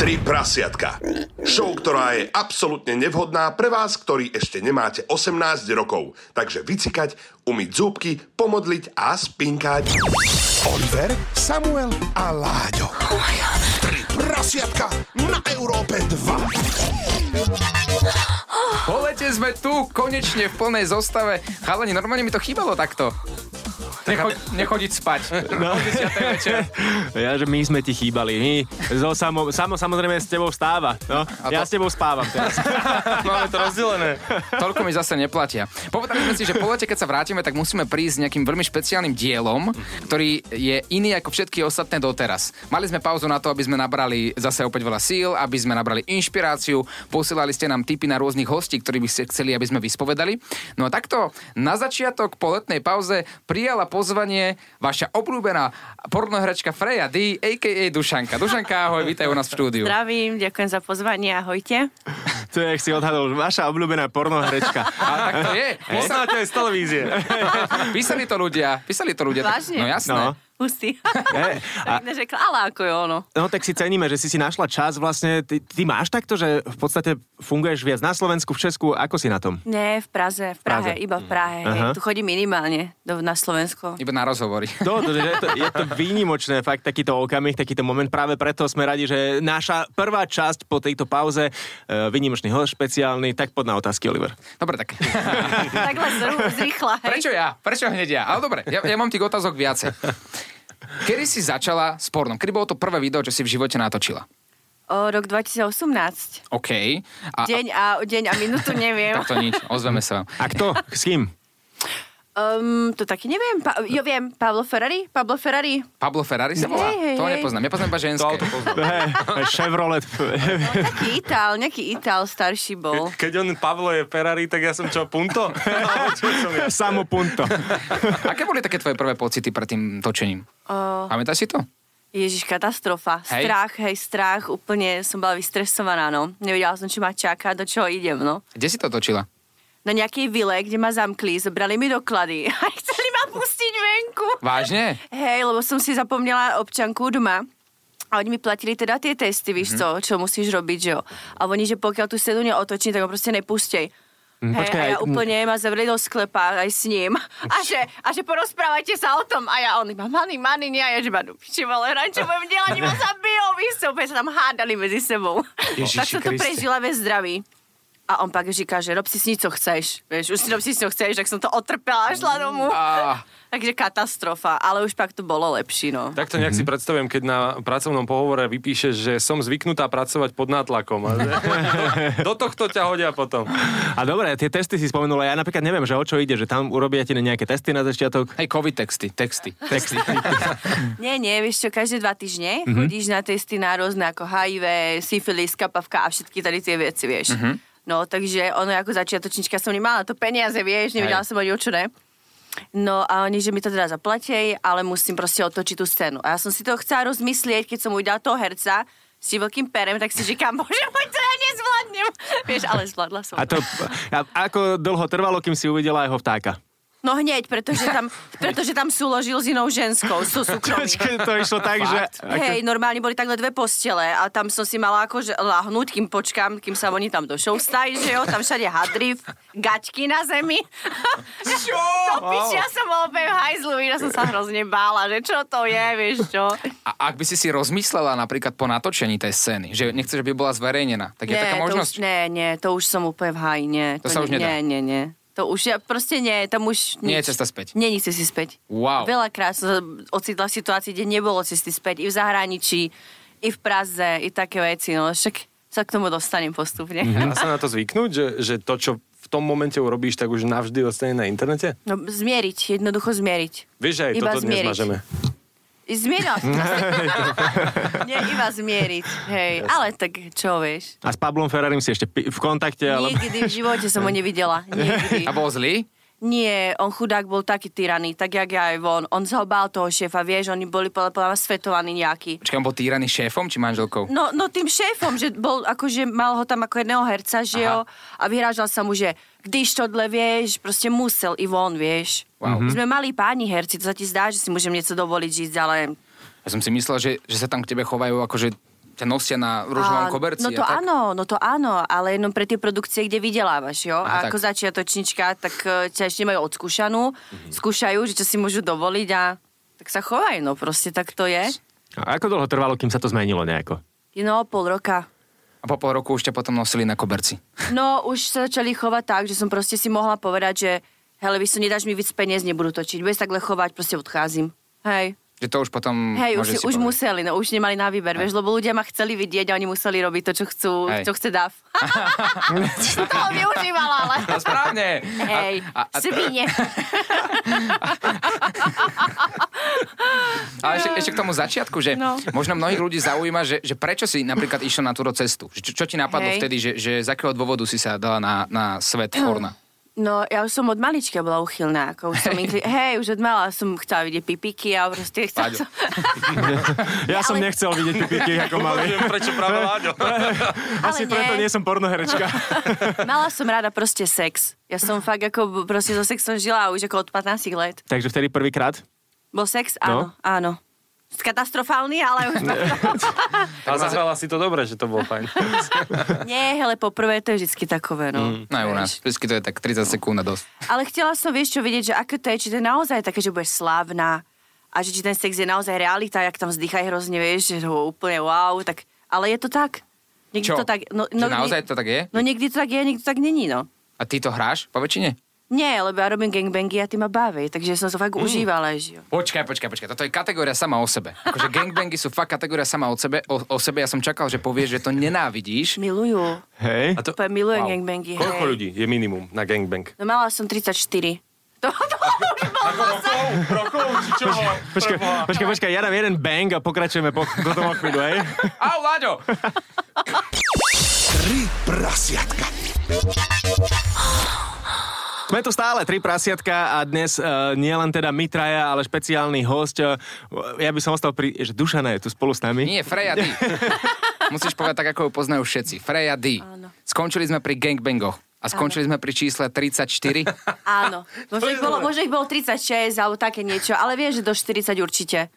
Tri prasiatka. Show, ktorá je absolútne nevhodná pre vás, ktorí ešte nemáte 18 rokov. Takže vycikať, umyť zúbky, pomodliť a spinkať. Oliver, Samuel a Láďo. Tri prasiatka na Európe 2. Po lete sme tu, konečne v plnej zostave. Chalani, normálne mi to chýbalo takto. Necho- nechodiť spať. No. Ja, že my sme ti chýbali. My, so, samo, samo, samozrejme s tebou vstáva. No, to- ja s tebou spávam teraz. Máme to rozdelené. Toľko mi zase neplatia. Povedali sme si, že po lete, keď sa vrátime, tak musíme prísť s nejakým veľmi špeciálnym dielom, ktorý je iný ako všetky ostatné doteraz. Mali sme pauzu na to, aby sme nabrali zase opäť veľa síl, aby sme nabrali inšpiráciu, posielali ste nám tipy na rôznych hostí, ktorí by ste chceli, aby sme vyspovedali. No a takto na začiatok po letnej pauze prijala pozvanie vaša obľúbená pornohračka Freja D, a.k.a. Dušanka. Dušanka, ahoj, vítaj u nás v štúdiu. Zdravím, ďakujem za pozvanie, ahojte. To je, jak si odhadol, vaša obľúbená pornohrečka. A tak to je. Poznáte aj z televízie. Písali to ľudia, písali to ľudia. Vážne? No jasné. No. Pustý. Je, a, tak neřekla, ale ako je ono. no tak si ceníme, že si si našla čas vlastne. Ty, ty máš takto, že v podstate funguješ viac na Slovensku, v Česku, ako si na tom? Nie, v Praze, v Prahe, Praze. iba v Prahe. Hej, tu chodím minimálne do, na Slovensko. Iba na rozhovory. To, to, je, to, je to výnimočné, fakt takýto okamih, takýto moment. Práve preto sme radi, že naša prvá časť po tejto pauze, e, výnimočný host špeciálny, tak pod na otázky, Oliver. Dobre, tak. Takhle zrýchla. Prečo ja? Prečo hneď ja? Ale dobre, ja, ja mám tých otázok viacej. Kedy si začala s pornom? Kedy bolo to prvé video, čo si v živote natočila? O, rok 2018. OK. A, Deň a, deň a minútu neviem. Tak to nič, ozveme sa vám. A kto? S kým? Um, to taky neviem. Pa- jo, viem, Pablo Ferrari? Pablo Ferrari? Pablo Ferrari sa volá? Hej, hej, To hej. nepoznám, ja poznám iba ženské. To auto poznám. Hey, Chevrolet. Taký Itál, nejaký Itál starší bol. Keď on Pavlo je Ferrari, tak ja som čo, punto? Čo som ja? Samo punto. Aké boli také tvoje prvé pocity pred tým točením? O, Pamätáš si to? Ježiš, katastrofa. Hej. Strach, hej, strach. Úplne som bola vystresovaná, no. Nevedela som, či ma čaká, do čoho idem, no. Kde si to točila? Na nejakej vile, kde ma zamkli, zobrali mi doklady a chceli ma pustiť venku. Vážne? Hej, lebo som si zapomněla občanku doma. A oni mi platili teda tie testy, víš co, čo musíš robiť, že jo. A oni, že pokiaľ tu sedu neotočím, tak ho proste nepustej. Mm, Hej, počkaj, a ja aj- úplne ma zavreli do sklepa aj s ním. A že, a že porozprávajte sa o tom. A ja, on iba, mani, mani, nie. A ja, že ma, piči, vole, hran, čo budem delať, bijou, víš co, úplne sa tam hádali medzi sebou. Ježiši tak som to Kriste. prežila ve zdraví. A on pak říká, že rob si s ní, co chceš. Vieš, už si rob si, co chceš, tak som to otrpela šla domů. A, Takže katastrofa, ale už pak to bolo lepší, no. Takto nejak si predstavujem, keď na pracovnom pohovore vypíšeš, že som zvyknutá pracovať pod nátlakom. A že, do, do tohto ťa hodia potom. A dobre, tie testy si spomenula, ja napríklad neviem, že o čo ide, že tam urobia ti nejaké testy na začiatok. hej, covid texty, texty. Texty. Nie, nie, vieš čo, každé dva týždne mm-hmm. chodíš na testy na rôzne ako HIV, syfilis, kapavka a všetky tady tie veci, vieš. Mm-hmm. No, takže ono ako začiatočnička som nemala to peniaze, vieš, nevedela som ani o čo ne. No a oni, že mi to teda zaplatej, ale musím proste otočiť tú scénu. A ja som si to chcela rozmyslieť, keď som uvidela toho herca s veľkým perem, tak si říkám, bože môj, to ja nezvládnem. Vieš, ale zvládla som. A to, a ako dlho trvalo, kým si uvidela jeho vtáka? No hneď, pretože tam, pretože tam súložil s inou ženskou, s tou súkromnou. Počkej, to išlo tak, že... Hej, normálne boli takhle dve postele a tam som si mala akože lahnúť, kým počkám, kým sa oni tam do show stají, že jo, tam všade hadry, gaťky na zemi. Čo? To piči, ja som bola úplne v hajzlu, ja som sa hrozne bála, že čo to je, vieš čo. A ak by si si rozmyslela napríklad po natočení tej scény, že nechceš, aby bola zverejnená, tak je taká to možnosť? už, nie, nie, to už som úplne v haji, nie. To sa už nie, nedá. Nie, nie, nie. To už ja proste nie, tam už nič. Nie je cesta späť. Není cesty späť. Wow. Veľakrát som ocitla v situácii, kde nebolo cesty späť. I v zahraničí, i v Praze, i také veci. No však sa k tomu dostanem postupne. Dá sa na to zvyknúť, že, že to, čo v tom momente urobíš, tak už navždy ostane na internete? No zmieriť, jednoducho zmieriť. Vieš, že aj Iba toto dnes zmieriť. mažeme. To. Nie, iba zmieriť. Hej, ale tak čo vieš. A s Pablom Ferrarim si ešte v kontakte, ale... Nikdy v živote som ho nevidela. Nikdy. A bol zlý? Nie, on chudák bol taký tyraný, tak jak ja aj von. On sa ho bál toho šéfa, vieš, oni boli podľa podľa mňa svetovaní nejaký. Počkaj, on bol týraný šéfom či manželkou? No, no tým šéfom, že bol akože mal ho tam ako jedného herca, že jo, a vyhrážal sa mu, že když tohle vieš, proste musel i von, vieš. Wow. My sme mali páni herci, to sa ti zdá, že si môžem niečo dovoliť žiť, ale Ja som si myslel, že, že sa tam k tebe chovajú akože ťa nosia na rúžovom A- koberci. No to a tak. áno, no to áno, ale jenom pre tie produkcie, kde vydelávaš, jo? Aha, a ako tak. začiatočnička, tak e, ťa ešte majú odskúšanú, Mhm. skúšajú, že čo si môžu dovoliť a tak sa chovajú, no proste tak to je. A ako dlho trvalo, kým sa to zmenilo nejako? No, pol roka. A po pol roku už ťa potom nosili na koberci. No, už sa začali chovať tak, že som proste si mohla povedať, že hele, vy si nedáš mi víc peniaz, nebudú točiť. Budeš takhle chovať, proste odcházim. Hej. Že to už potom Hej, už, si, už povedať. museli, no už nemali na výber, vieš, lebo ľudia ma chceli vidieť a oni museli robiť to, čo chcú, Hej. čo chce DAF. Toho využívala, ale... No správne. Hej, A- a- a- svine. Ale ešte, ešte k tomu začiatku, že No. možno mnohých ľudí zaujíma, že, že prečo si napríklad išiel na túto cestu? Že Čo, čo ti napadlo Hej. vtedy, že, že z akého dôvodu si sa dala na, na svet porna? No, ja už som od malička bola uchylná. Ako už som inkli... Hej, už od mala som chcela vidieť pipiky a proste chcela som... Ja som Ale- nechcel vidieť pipiky ako malý. Prečo práve Láďo. Asi Ale preto nie. nie som pornoherečka. Mala som rada proste sex. Ja som fakt ako proste so sexom žila už ako od 15 let. Takže vtedy prvýkrát? Bol sex? No. Áno, áno. Katastrofálny, ale už... A zahrala si to dobre, že to bolo fajn. Nie, hele, poprvé to je vždy takové, no. No aj u nás. Vždycky to je tak 30 sekúnd a dosť. Ale chcela som, vieš čo, vidieť, že aké to je, či to je naozaj také, že budeš slávna a že či ten sex je naozaj realita, jak tam vzdychaj hrozne, vieš, že to úplne wow, tak, ale je to tak. Niekdy Čo? to tak, no, Že naozaj to tak je? No niekdy to tak je, niekdy to tak není, no. A ty to hráš po väčšine? Nie, lebo ja robím gangbangy a ty ma baví, takže som sa fakt mm. užívala, že. Počkaj, počkaj, počkaj. Toto je kategória sama o sebe. Akože gangbangy sú fakt kategória sama o sebe. O, o sebe ja som čakal, že povieš, že to nenávidíš. Milujú. Hej. A to, Úplne milujem gangbangy, koľko hej. ľudí je minimum na gangbang? No mala som 34. To, to? Počkaj, počkaj, počkaj, ja dám jeden bang a pokračujeme po, po tom chvíľu, hej? Au, Láďo! Tri prasiatka. Sme tu stále, tri prasiatka a dnes uh, nie len teda my traja, ale špeciálny host. Uh, ja by som ostal pri, že Dušana je tu spolu s nami. Nie, Freja D. Musíš povedať tak, ako ju poznajú všetci. Freja D. Áno. Skončili sme pri gangbangoch. A skončili sme pri čísle 34. Áno. Možno ich, bolo, možno ich bolo 36 alebo také niečo, ale viem, že do 40 určite.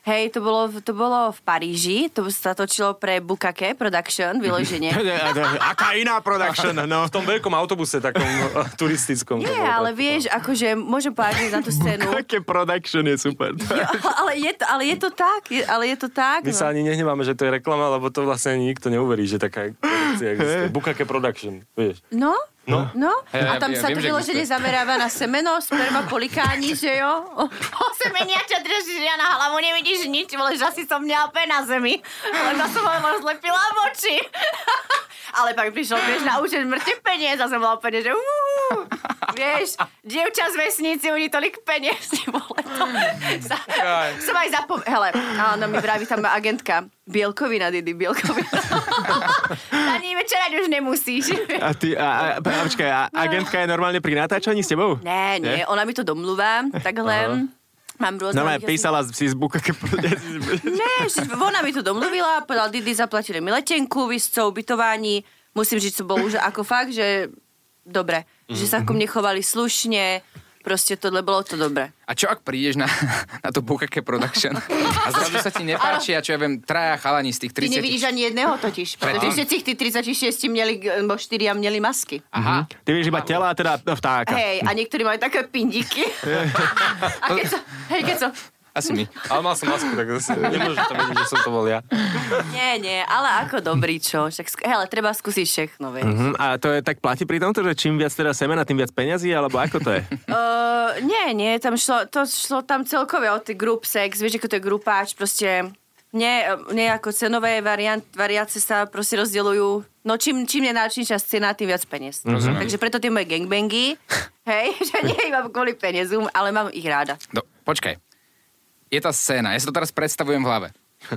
Hej, to bolo, to bolo v Paríži, to sa točilo pre Bukake Production, vyloženie. Aká iná production, no. V tom veľkom autobuse, takom eh, turistickom. Nie, bolo ale tak. vieš, akože môžem povedať na tú scénu. Aké production je super. Jo, ale, je to, ale je to tak, je, ale je to tak. My no. sa ani nehneváme, že to je reklama, lebo to vlastne ani nikto neuverí, že taká produkcia existuje. Bukake Production, vieš. No? No. No? A ja tam viem, sa viem, to že vyloženie zameráva na semeno, sperma, polikáni, že jo? O, o semeniača držíš ja na hlavu, nevidíš nič, vole, že asi som mňa opäť na zemi. Lebo som ho rozlepila v oči. Ale pak prišiel, vieš, na účet mŕte peniaz a som bola úplne, že uú, vieš, dievča z vesnici, oni tolik peniaz, vole, to sa, som aj zapom... Hele, áno, mi vraví tam agentka, Bielkovina, Didi, Bielkovina. Na ní večerať už nemusíš. A ty, a, a, a, počkaj, a agentka je normálne pri natáčaní s tebou? Ne, nie, ona mi to domluvá, takhle. Mám rôzne... Normálne ľudí, písala z Facebooka, aké Ne, že ona mi to domluvila, povedala, Didi, zaplatili mi letenku, vyscov, ubytování. Musím žiť, co bolo už ako fakt, že dobre. Že sa ku mne chovali slušne, proste tohle bolo to dobre. A čo ak prídeš na, na tú Bukake Production a zrazu sa ti nepáči a čo ja viem, traja chalani z tých Ty 30... nevidíš ani jedného totiž, pretože všetci tí 36 mieli, alebo 4 mieli masky. Aha. Ty vieš iba tela, teda vtáka. Hej, a niektorí majú také pindiky. a keď sa, hej, keď sa, Asi my. Ale mal som masku, tak zase nemôžem to vedieť, že som to bol ja. nie, nie, ale ako dobrý, čo? Však, hele, treba skúsiť všechno, vieš. Mhm, a to je tak platí pri tomto, že čím viac teda semena, tým viac peňazí, alebo ako to je? Uh, nie, nie, tam šlo, to šlo tam celkové o ty group sex, vieš, ako to je grupáč, proste nie, nie ako cenové variant, variácie sa proste rozdeľujú, no čím, čím je náročnejšia scéna, tým viac peniaz. Mm-hmm. Takže preto tie moje gangbangy, hej, že nie iba kvôli peniazom, ale mám ich ráda. Do, počkaj. Je tá scéna, ja si to teraz predstavujem v hlave.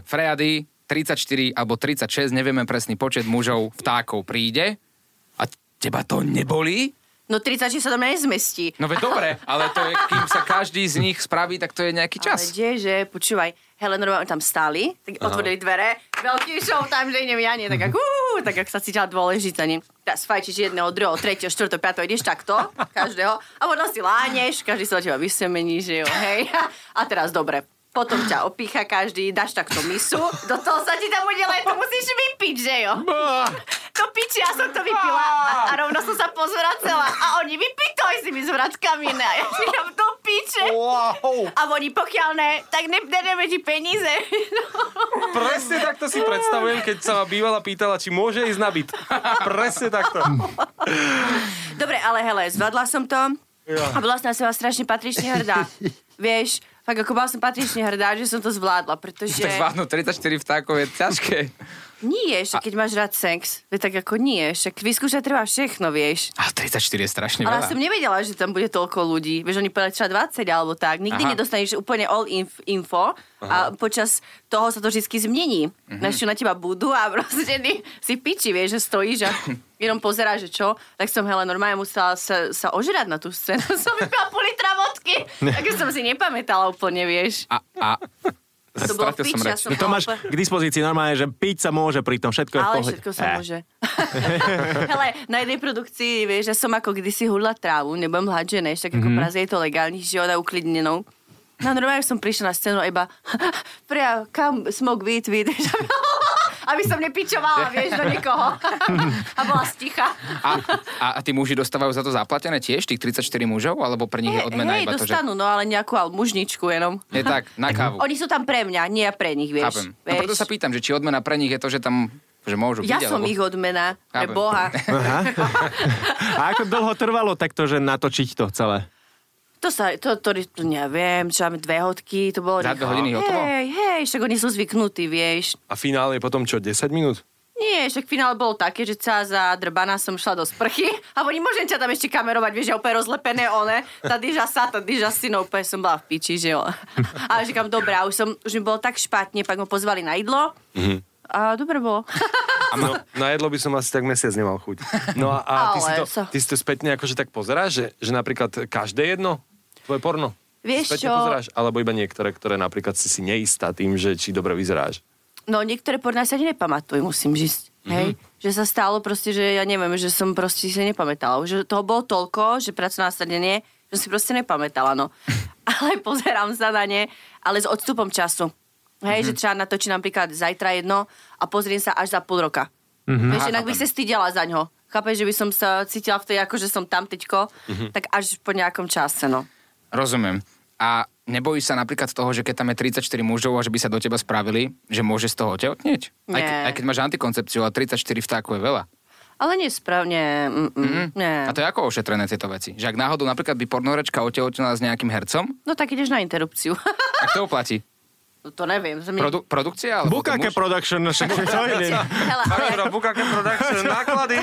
Frejady, 34 alebo 36, nevieme presný počet mužov, vtákov príde a teba to nebolí? No 30 sa mňa nezmestí. No veď dobre, ale to je, kým sa každý z nich spraví, tak to je nejaký Ale čas. kdeže, počúvaj, hele, normálne tam stáli, tak otvorili dvere, veľký show time, že idem ja, nie, tak ako, uh, tak ak sa cítila dôležitá, nie. Teraz fajčíš jedného, druhého, tretieho, štvrtého, piatého, ideš takto, každého, a potom si láneš, každý sa od teba vysemení, že jo, hej. A teraz dobre, potom ťa opícha každý, dáš takto misu, do toho sa ti tam udelá, to musíš vypiť, že jo? To piči, ja som to vypila a, a rovno som sa pozvracela a oni vypitoj si mi s vrackami a ja si tam to piče. A oni pokiaľ ne, tak ne, nedeme ti peníze. Presne takto si predstavujem, keď sa ma bývala pýtala, či môže ísť na byt. Presne takto. Dobre, ale hele, zvládla som to a bola som na seba strašne patrične hrdá. Vieš, fakt ako bola som patrične hrdá, že som to zvládla, pretože... Tak zvládnuť 34 vtákov je ťažké. Nie, však keď máš rád sex, tak ako nie, však vyskúšať treba všechno, vieš. A 34 je strašne Ale veľa. som nevedela, že tam bude toľko ľudí. Vieš, oni povedali třeba 20 alebo tak. Nikdy Aha. nedostaneš úplne all inf- info a počas toho sa to vždy zmení. Mhm. Uh-huh. na teba budú a proste si piči, vieš, že stojíš a jenom pozeráš, že čo. Tak som, hele, normálne musela sa, sa ožrať na tú scénu. som vypila pol litra vodky, takže som si nepamätala úplne, vieš. A, a To bolo pič, som ja reč. som To máš k dispozícii normálne, že piť sa môže pri tom, všetko je Ale všetko sa Eh. môže. Hele, na jednej produkcii, vieš, ja som ako kdysi hudla trávu, nebudem lhať, že než, tak ako Mhm. v Praze je to legálnejšie, ona uklidnenou. No normálne som prišla na scénu a iba pria, kam smoke weed, weed. Aby som nepičovala, vieš, do niekoho. A bola sticha. A, a, a tí muži dostávajú za to zaplatené tiež, tých 34 mužov? Alebo pre nich je odmena Hej, iba to, že... dostanú, no ale nejakú ale mužničku jenom. Je tak, na kávu. Oni sú tam pre mňa, nie ja pre nich, vieš. Chápem. No vieš. preto sa pýtam, že či odmena pre nich je to, že tam že môžu ja byť, som alebo... ich odmena, pre. Boha. Aha. A ako dlho trvalo takto, že natočiť to celé? To sa, to, to, to neviem, čo máme dve hodky, to bolo... Za dve hodiny hotovo? Hej, hej, však oni sú zvyknutí, vieš. A finále je potom čo, 10 minút? Nie, však finále bolo také, že celá zadrbaná som šla do sprchy a oni môžem ťa tam ešte kamerovať, vieš, že úplne rozlepené one, tá dyža sa, tá dyža si, no úplne som bola v piči, že jo. Ale říkám, dobré, a už, som, už mi bolo tak špatne, pak ma pozvali na jedlo a dobre bolo. No, na jedlo by som asi tak mesiac nemal chuť. No a, a ty, si Ale to, sa- ty si to spätne akože tak pozeráš, že, že napríklad každé jedno tvoje porno? Vieš spätne čo? pozeráš? Alebo iba niektoré, ktoré napríklad si si neistá tým, že či dobre vyzeráš? No niektoré porná sa ani nepamatujú, musím žiť. Hej? Že sa stalo proste, že ja neviem, že som proste si nepamätala. Že toho bolo toľko, že pracovné nasadenie, že si proste nepamätala, no. Ale pozerám sa na ne, ale s odstupom času. Hej, že třeba natočím napríklad zajtra jedno a pozriem sa až za pol roka. Vieš, inak by sa stydela za ňo. Chápeš, že by som sa cítila v tej, ako že som tam teďko, tak až po nejakom čase, no. Rozumiem. A nebojíš sa napríklad toho, že keď tam je 34 mužov a že by sa do teba spravili, že môže z toho otehotnieť? Aj, ke, aj keď máš antikoncepciu, ale 34 vtákov je veľa. Ale nesprávne, mm, mm, nie. A to je ako ošetrené tieto veci? Že ak náhodou napríklad by pornorečka otehotnila s nejakým hercom, No tak ideš na interrupciu. tak to oplatí. no to neviem. Som Produ- produkcia? Alebo Bukake muž? production, však. Hele, ale, jak, Bukake Production, náklady.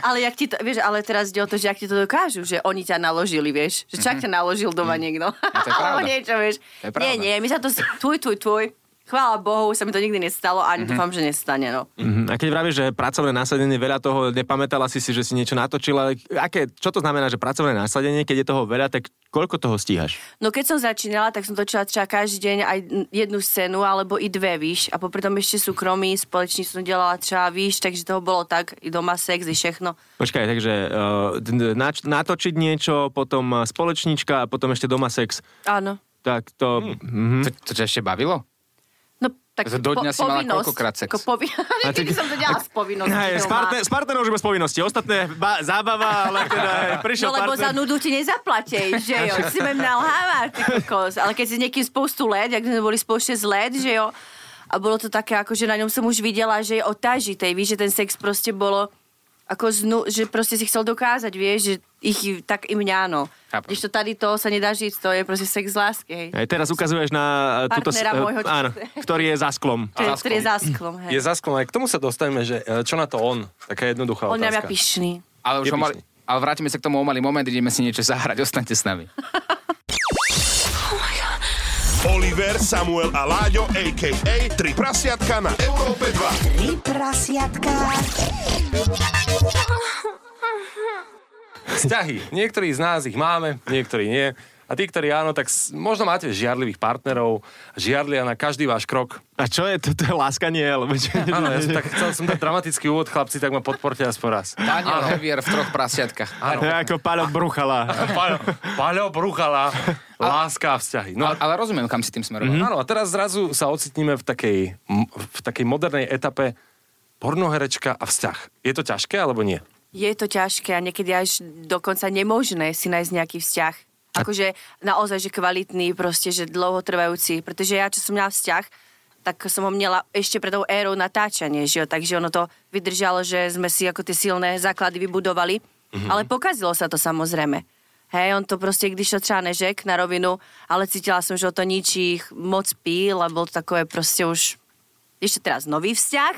ale, jak ti to, vieš, ale teraz ide o to, že ak ti to dokážu, že oni ťa naložili, vieš. Že čak ťa naložil doma niekto. Mhm. to je pravda. Alebo niečo, vieš. To je pravda. nie, nie, my sa to... Tuj, tuj, tuj. Chvála Bohu, sa mi to nikdy nestalo a ani dúfam, že nestane, no. Mhm. A keď vravíš, že pracovné nasadenie, veľa toho, nepamätala si si, že si niečo natočila, aké, čo to znamená, že pracovné nasadenie, keď je toho veľa, tak koľko toho stíhaš? No keď som začínala, tak som točila třeba každý deň aj jednu scénu, alebo i dve, víš. A popri tom ešte súkromí, společne som delala třeba, víš, takže toho bolo tak, i doma sex, i všechno. Počkaj, takže uh, natočiť niečo, potom uh, spoločnička a potom ešte doma sex. Áno. Tak to... Mhm. To, to ťa ešte bavilo? Tak To do dňa si mala koľkokrát sex? Ako povi- Niekedy som to delala s povinnosťou. Hej, s, partner, s partnerom už bez povinnosti. Ostatné ba- zábava, ale teda prišiel No lebo za partner. nudu ti nezaplatej, že jo, si ma nalhávať. Ale keď si s niekým spoustu let, jak sme boli spolu 6 let, že jo, a bolo to také, ako že na ňom som už videla, že je otážitej, víš, že ten sex proste bolo ako znu, že proste si chcel dokázať, vieš, že ich tak i mňa, no. Když to tady to sa nedá žiť, to je proste sex z lásky, hej. Hej, teraz ukazuješ na uh, túto... Uh, môjho, áno, ktorý je za sklom. To je, ktorý je za sklom, Je hej. za sklom, aj k tomu sa dostaneme, že e, čo na to on? Taká jednoduchá On otázka. pyšný. Ale už Je pyšný. ale vrátime sa k tomu o malý moment, ideme si niečo zahrať, ostaňte s nami. Oliver, Samuel a Láďo, a.k.a. Tri prasiatka na Európe 2. Tri prasiatka. Vzťahy. Niektorí z nás ich máme, niektorí nie. A tí, ktorí áno, tak s- možno máte žiarlivých partnerov, žiarlia na každý váš krok. A čo je to? To je láskanie? Alebo čo? Áno, ja som tak chcel som dať dramatický úvod, chlapci, tak ma podporte aspoň raz. Daniel Hevier v troch prasiatkách. To je ako Paľo Bruchala. Paľo, Paľo Bruchala, láska a vzťahy. No a, Ale rozumiem, kam si tým smeroval. áno, a teraz zrazu sa ocitníme v takej, v takej modernej etape pornoherečka a vzťah. Je to ťažké alebo nie? Je to ťažké a niekedy až dokonca nemožné si nájsť nejaký vzťah. Akože naozaj, že kvalitný, proste, že dlhotrvajúci. Pretože ja, čo som mala vzťah, tak som ho mala ešte pred tou érou natáčanie, že jo? Takže ono to vydržalo, že sme si ako tie silné základy vybudovali. Mm-hmm. Ale pokazilo sa to samozrejme. Hej, on to proste, když to třeba nežek na rovinu, ale cítila som, že ho to ničí, moc píl a bol to takové proste už... Ešte teraz nový vzťah,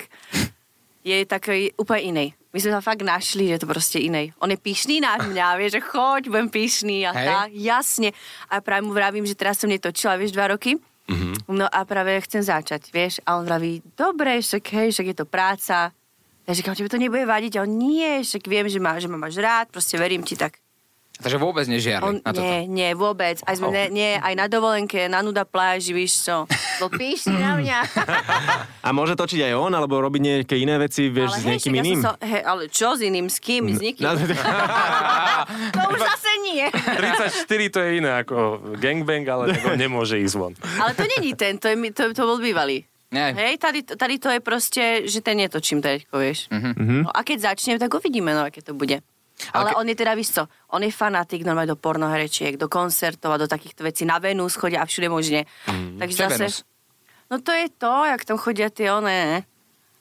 je taký úplne iný. My sme sa fakt našli, že to proste inej. On je pyšný na mňa, vieš, že choď, budem pyšný a Hej. tak, jasne. A práve mu vravím, že teraz som netočila, vieš, dva roky. Mm-hmm. No a práve chcem začať, vieš. A on vraví, dobre, však hej, však je to práca. Ja říkám, tebe to nebude vadiť. A on, nie, však viem, že ma, že ma máš rád, proste verím ti tak. Takže vôbec On, nežiarli na toto. nie, nie, vôbec. Aj sme, ne, nie, aj na dovolenke, na nuda pláži, víš čo. Bol pyšný na mňa. A môže točiť aj on, alebo robiť nejaké iné veci, vieš, s hej, niekým ja som iným? Sa, hej, ale čo s iným? S kým? S nikým? No, to už zase nie. 34 to je iné ako gangbang, ale on nemôže ísť von. Ale to není ten, to, je, to, to bol bývalý. Nie. Hej, tady, tady to je proste, že ten netočím teďko, vieš. Mhm. No, a keď začnem, tak uvidíme, no, aké to bude. Ale, on je teda, víš co, on je fanatik normálne do pornoherečiek, do koncertov a do takýchto vecí. Na Venus chodia a všude možne. Takže Čo je zase... Venus? No to je to, jak tam chodia tie one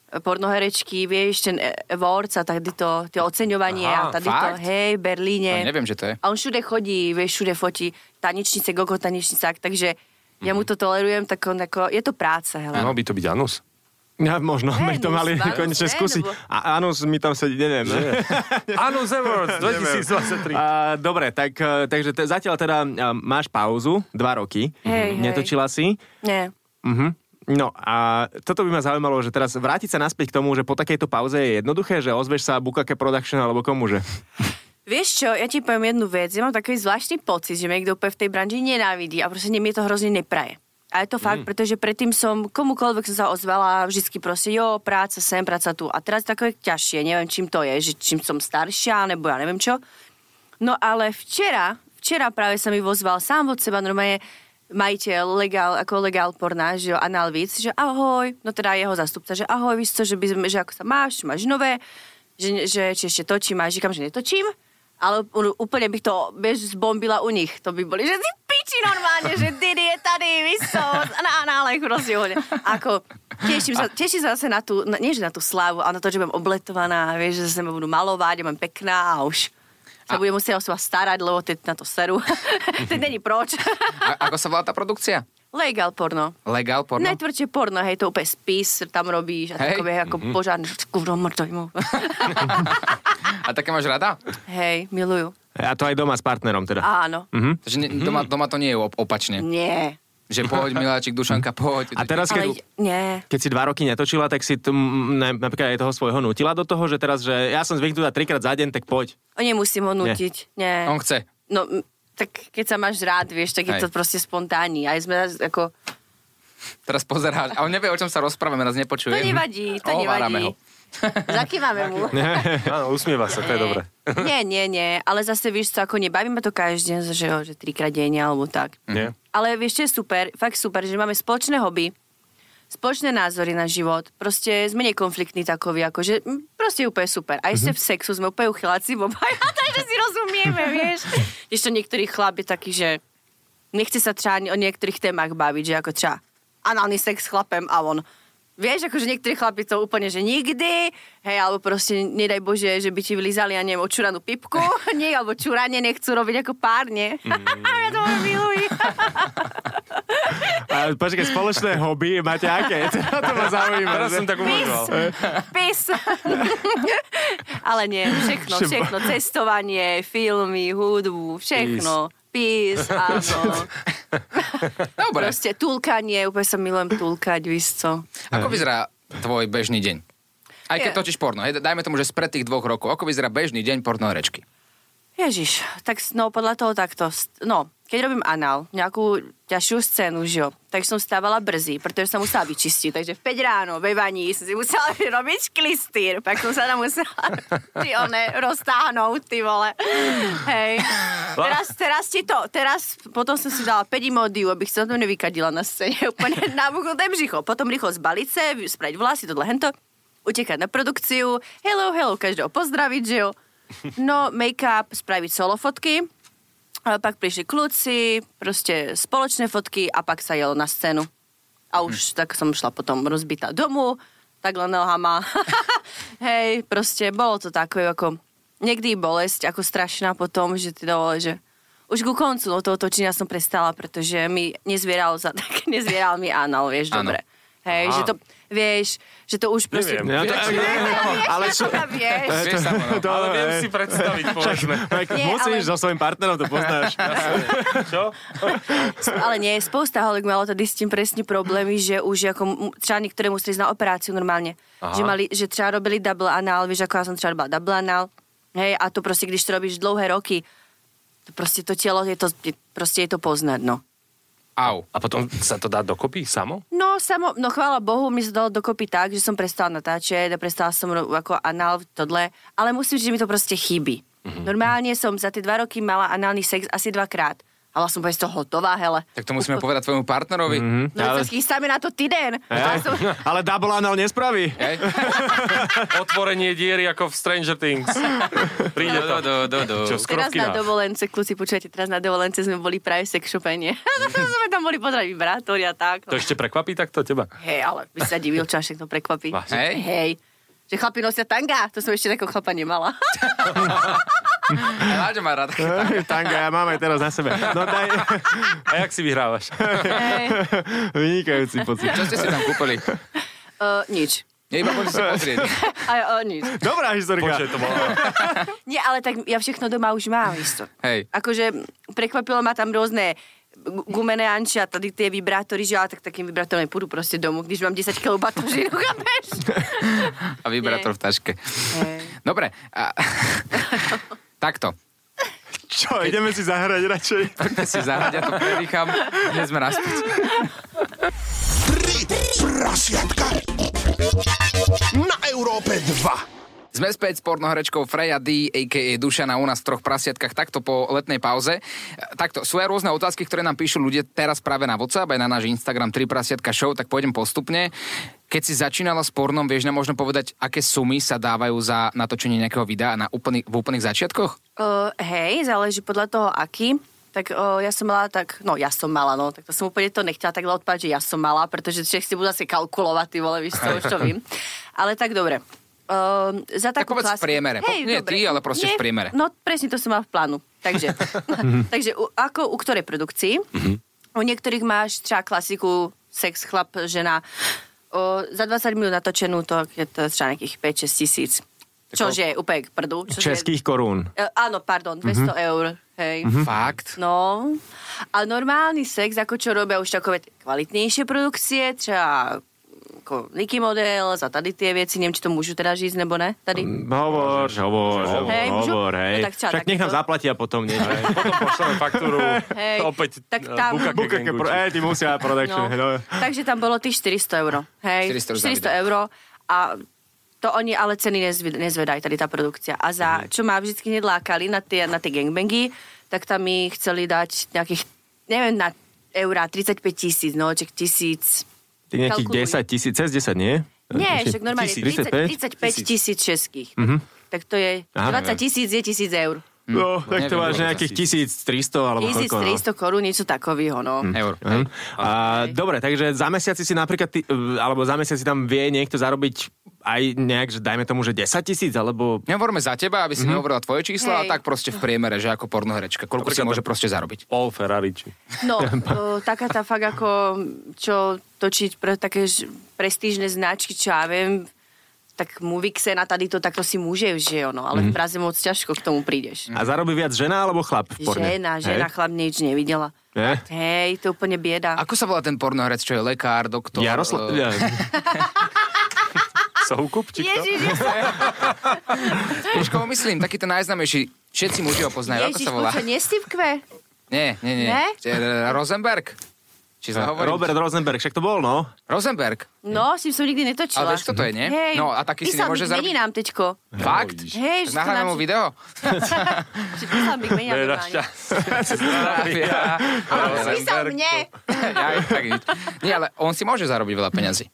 pornoherečky, vieš, ten e, awards a tady to, tie oceňovanie Aha, a tady to, fakt? hej, v Berlíne. No, neviem, že to je. A on všude chodí, vieš, všude fotí tanečnice, gogo tanečnicák, takže ja mu to tolerujem, tak on ako, je to práca, hele. Mal by to byť Anus. Ja, možno by to Venus, mali Venus, konečne skúsiť. A Anus mi tam sedí, neviem. Anus Awards 2023. A, dobre, tak, e, takže te, zatiaľ teda a, máš pauzu, dva roky. Hej, hej. Netočila si. Nie. Mhm. No a toto by ma zaujímalo, že teraz vrátiť sa naspäť k tomu, že po takejto pauze je jednoduché, že ozveš sa Bukake Production alebo komuže. Vieš čo, ja ti poviem jednu vec. Ja mám takový zvláštny pocit, že ma niekto úplne v tej branži nenávidí a proste mi to hrozne nepraje. A je to fakt, pretože predtým som komukoľvek som sa ozvala vždycky proste, jo, práca sem, práca tu. A teraz je takové ťažšie, neviem čím to je, že čím som staršia, nebo ja neviem čo. No ale včera, včera práve sa mi vozval sám od seba normálne majiteľ legál, ako legál porná, že jo, Analvic, že ahoj, no teda jeho zastupca, že ahoj, víš co, že, by že ako sa máš, máš nové, že, že či ešte točím, a říkam, že netočím, ale úplne bych to, vieš, zbombila u nich, to by boli, že si piči normálne, že Didi je tady, co, na nálech proste úplne. Ako, teším sa, teším sa zase na tú, na, nie že na tú slávu, ale na to, že budem obletovaná, vieš, že sa ma budú malovať, ja budem pekná a už sa budem musieť o seba starať, lebo teď na to seru. teď není proč. A, ako sa volá tá produkcia? Legal porno. Legal porno? Najtvrdšie porno, hej, to úplne spis, tam robíš a Hej. takové ako Mhm. požárne, kurva, mŕtvy mu. A také máš rada? hej, milujú. A to aj doma s partnerom teda. Áno. Takže ne, doma, doma to nie je op- opačne. Nie. Že poď, miláčik, Dušanka, poď. A teraz, Ale keď, nie. keď si dva roky netočila, tak si t- m, ne, napríklad aj toho svojho nutila do toho, že teraz, že ja som zvyknutá trikrát za deň, tak poď. O, nemusím ho nutiť. Nie. On chce. No, tak keď sa máš rád, vieš, tak je Hej. to proste spontánny. Aj sme ako... Teraz pozeráš. A on nevie, o čom sa rozprávame, nás To nepočuje. nevadí, to Ohovárame nevadí. ho. Zakývame mu. Áno, usmieva sa, to je dobré. Nie, nie, nie. Ale zase vieš co, ako nebavíme to každý deň, že, že trikrát denne alebo tak. Nie? Ale vieš, čo je super, fakt super, že máme spoločné hobby, spoločné názory na život. Proste sme nekonfliktní takoví, akože proste je úplne super. A ešte v sexu sme úplne uchyláci obaja, takže si rozumieme, vieš. Ešte niektorý chlap je taký, že nechce sa třeba ani o niektorých témach baviť, že ako třeba análny sex s chlapem a on Vieš, akože niektorí chlapi to úplne, že nikdy, hej, alebo proste, nedaj Bože, že by ti vlízali, ja neviem, očuranú pipku, nie, alebo čuranie nechcú robiť ako párne. Mm. ja to mám milujem. A počkaj, spoločné hobby máte aké? to ma zaujíma. Teraz som tak uvažoval. Pis. Ale nie, všechno, všechno. Cestovanie, filmy, hudbu, všechno. Pís, áno. Dobre. Proste tulkanie, úplne sa milujem tulkať, víš co. Ako vyzerá tvoj bežný deň? Aj keď Je. točíš porno, hej, dajme tomu, že spred tých dvoch rokov, ako vyzerá bežný deň pornoherečky? Ježiš, tak no podľa toho takto. No, keď robím anál, nejakú ťažšiu scénu, že jo, tak som stávala brzy, pretože som musela vyčistiť. Takže v 5 ráno, ve vaní, som si musela robiť klistýr, pak som sa tam musela ty one, roztáhnuť, ty vole. Hej. Teraz, teraz ti to, teraz, potom som si dala 5 imódiu, abych sa to nevykadila na scéne, úplne nabuchnuté břicho. Potom rýchlo zbaliť sa, spraviť vlasy, tohle hento, utekať na produkciu, hello, hello, každého pozdraviť, že jo. No, make-up, spraviť solo fotky, a pak prišli kľúci, proste spoločné fotky a pak sa jelo na scénu. A už tak som šla potom rozbitá domu, takhle nohama. Hej, proste bolo to také ako niekdy bolesť, ako strašná potom, že ty dovole, že už ku koncu no, toho točenia som prestala, pretože mi nezvieral, za, tak nezvieral mi anal, vieš, dobre. Hej, Aha. že to, vieš, že to už proste... Neviem. Ja to, ale čo, vieš, Vieš no. to, Ale viem si predstaviť, povedzme. Tak Nie, musíš ale- so svojím partnerom, to poznáš. Čo? Ale nie, spousta holek malo tady s tím presne problémy, že už ako třeba niektoré museli ísť na operáciu normálne. Že, mali, že třeba robili double anal, vieš, ako ja som třeba robila double anal. Hej, a to proste, když to robíš dlouhé roky, to proste to telo, je to, je, proste je to poznať, no. Au. A potom sa to dá dokopy samo? No, samo, no chvála Bohu, mi sa dalo dokopy tak, že som prestala natáčať a prestala som ako anál tohle, ale musím, že mi to proste chýbi. Normálne som za tie dva roky mala análny sex asi dvakrát. Ale som povedať z toho hotová, hele. Tak to musíme povedať tvojmu partnerovi. No, Ale- ale... chystáme na to týden. Ale som... Ale double anal nespraví. Hej? Otvorenie diery ako v Stranger Things. Príde Do, to. do, do, do. Čo, skoro Teraz na dovolence, kľúci, počujete, teraz na dovolence sme boli práve v sex shope, nie? sme tam boli pozerať vibrátory a tak. To ešte prekvapí takto teba? Hej, ale by sa divil, čo až to prekvapí. Hej? Hej. Že chlapi nosia tanga, to som ešte takého chlapa nemala. Láďo má rád. Tanga, ja mám aj teraz na sebe. No daj, A jak si vyhrávaš? Hej. vynikajúci pocit. Čo ste si tam kúpili? Uh, nič. Nie, iba poďte si pozrieť. Aj, uh, nič. Dobrá historka. Počkej, to bolo... Nie, ale tak ja všechno doma už mám isto. Hej. Akože prekvapilo ma tam rôzne gu- gumené anči a tady tie vibrátory, že ale tak takým vibrátorom nepôjdu proste domov, když mám 10 kg batožinu, chápeš? A vibrátor v taške. Hej. Dobre. A... Takto. Čo, ideme si zahrať radšej? Poďme si zahrať, ja to predýcham. Dnes sme naspäť. Tri prasiatka na Európe 2. Sme späť s pornoherečkou Freja D, a.k.a. Dušana u nás v troch prasiatkách takto po letnej pauze. Takto, sú aj rôzne otázky, ktoré nám píšu ľudia teraz práve na WhatsApp, aj na náš Instagram 3 prasiatka show, tak pôjdem postupne. Keď si začínala s pornom, vieš nám možno povedať, aké sumy sa dávajú za natočenie nejakého videa na úplný, v úplných začiatkoch? Uh, hej, záleží podľa toho, aký. Tak uh, ja som mala tak, no ja som mala, no, tak to som úplne to nechťala takhle odpať, že ja som mala, pretože všetci budú asi kalkulovať, ty vole, víš, to už to vím. Ale tak dobre. Uh, za Tak takú povedz v priemere. Po- nie ty, ale proste v priemere. No presne to som mala v plánu. Takže, takže u, ako u ktorej produkcii? Mhm. U niektorých máš třeba klasiku sex, chlap, žena. O, za 20 minút natočenú to je to třeba nejakých 5-6 tisíc. Čože je úplne k prdu. čože je- Českých korún. E, áno, pardon, 200 eur. Hej. Fakt? No, a normálny sex, ako čo robia už takové kvalitnejšie produkcie, třeba ako Nicky Model, za tady tie veci, neviem, či to môžu teda žiť, nebo ne, tady. Hovor, hovor, Hej, môžu? hovor, hej. No tak čo, Však tak nech nám to- zaplatia potom, nie? Potom pošleme faktúru. Hej, Opäť tak tam- Bukake Bukake, pro, ej, ty musia production. No. No. Takže tam bolo tých 400 eur. Hej, 400 za 400 video. eur. A to oni ale ceny nezve- nezvedajú, tady tá produkcia. A za, Mhm. čo ma vždycky hneď lákali na tie, na tie gangbangy, tak tam mi chceli dať nejakých, neviem, na eurá 35 tisíc, no, čak tisíc. Ty nejakých Kalkuluj. 10 tisíc, cez 10, nie? Nie, však normálne 30, 35 tisíc českých. Tak to je, Aha. 20 tisíc je tisíc eur. No, tak to máš nejakých 1300 alebo koľko, no. 1300 korún, niečo takového, no. Eur. Mhm. A, dobre, takže za mesiac si napríklad, ty, alebo za mesiac si tam vie niekto zarobiť aj nejak, že dajme tomu, že 10 tisíc, alebo... Nehovoríme za teba, aby si nehovorila tvoje čísla, a Hej. tak proste v priemere, že ako pornoherečka. Koľko si môže proste zarobiť? Paul Ferrariči. No, o, taká tá fakt ako, čo točiť pre také ž- prestížne značky, čo ja viem, tak Movixe na tady to takto si môže, že jo, no, ale v Praze moc ťažko k tomu prídeš. A zarobí viac žena alebo chlap v porne? Žena, žena, Hej? chlap nič nevidela. Nie? Hej, to je úplne bieda. Ako sa volá ten pornoherec, čo je lekár, doktor? Jaroslav... eh, Ja. Soukup, či kto? Ježiš, myslím? Taký ten najznámejší. Všetci muži ho poznajú. Ako Ježiš, sa volá? čo, nie Steve Kve? Nie, nie, nie. Ne? Eh, Rosenberg? Či sa hovorí? Robert Rosenberg, však to bol, no. Rosenberg. No, s tým som nikdy netočila. Ale vieš, kto to je, nie? Hej, No a taký si nemôže zarobiť. meninám, teďko. Fakt? Hej, že to nahráme nám- mu video. Že písal mi šťastia. Ale on písal mne. ja, tak nič. Nie, ale on si môže zarobiť veľa peňazí.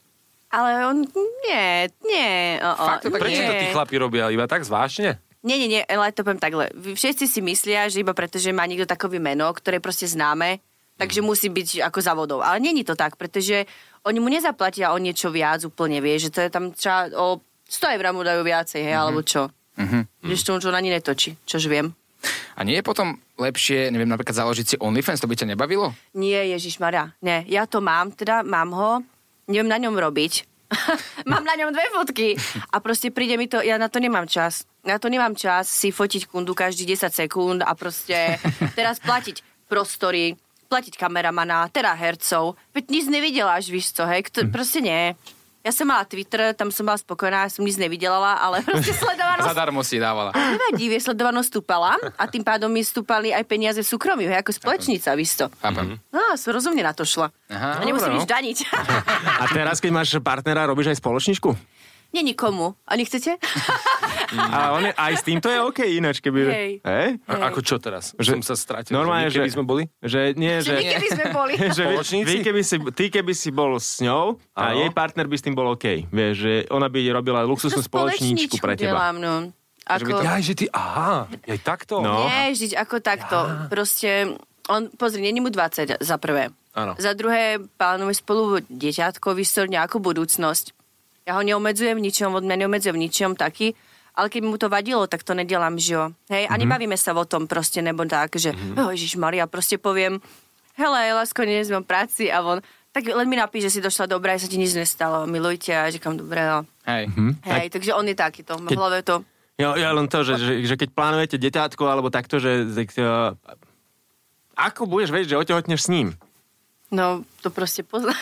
Ale on, nie, nie. O, o, Fakt to tak Prečo nie. to tí chlapi robia? Iba tak zvážne? Nie, nie, nie, ale to poviem takhle. Všetci si myslia, že iba preto, že má niekto takové meno, ktoré je proste známe, takže musí byť ako závodov. Ale není to tak, pretože oni mu nezaplatia o niečo viac úplne, vieš, že to je tam třeba o 100 eur mu dajú viacej, hej, alebo čo. Vieš, to už on ani netočí, čož viem. A nie je potom lepšie, neviem, napríklad založiť si OnlyFans, to by ťa nebavilo? Nie, Ježiš Maria, ne. Ja to mám, teda mám ho, neviem na ňom robiť. mám na ňom dve fotky a proste príde mi to, ja na to nemám čas. Na to nemám čas si fotiť kundu každý 10 sekúnd a proste teraz platiť prostory, platiť kameramana, teda hercov. Veď nic nevidela až, víš co, hej, Kto, proste nie. Ja som mala Twitter, tam som bola spokojná, som nič nevidela, ale proste sledovanosť Zadarmo si dávala. Nevadí, vieš, sledovanosť stúpala a tým pádom mi stúpali aj peniaze v súkromí, hej, ako spoločnica, víš to. Chápem. No, som rozumne na to šla. Aha. a nemusím Dobre, nič no. daniť. A teraz, keď máš partnera, robíš aj spoločničku? Nie nikomu. A nechcete? A on je, aj s týmto je OK ináč, keby... Hej. Hej? A, ako čo teraz? Že- Som sa stratil. Normálne, že... Keby že- sme boli? Že nie, Že že... my keby sme boli. že vy, vy keby si, ty keby si bol s ňou a Áno. jej partner by s tým bol OK. Vieš, že ona by robila luxusnú To spoločníčku pre teba. Delám, no. Ako... Ja, že ty, aha, aj takto? No. Nie, žiť ako takto. Proste, on, pozri, není mu 20 za prvé. Áno. Za druhé, plánujeme spolu deťatko, vysť nejakú budúcnosť. Ja ho neomedzujem v ničom, od mňa neomedzujem v ničom taký, ale keby mu to vadilo, tak to nedelám, že jo. Hej, a nebavíme sa o tom proste, nebo tak, že mm-hmm. oh, Ježiš Maria, proste poviem, hele, lásko, dnes mám práci a on, tak len mi napíš, že si došla dobrá, že sa ti nič nestalo, milujte a že kam dobre, no. Hej. Hej, takže on je takýto, v hlave to. Ja, ja len to, že, že, že keď plánujete deťátko alebo takto, že... že uh, ako budeš vedieť, že otehotneš s ním? No, to proste pozná.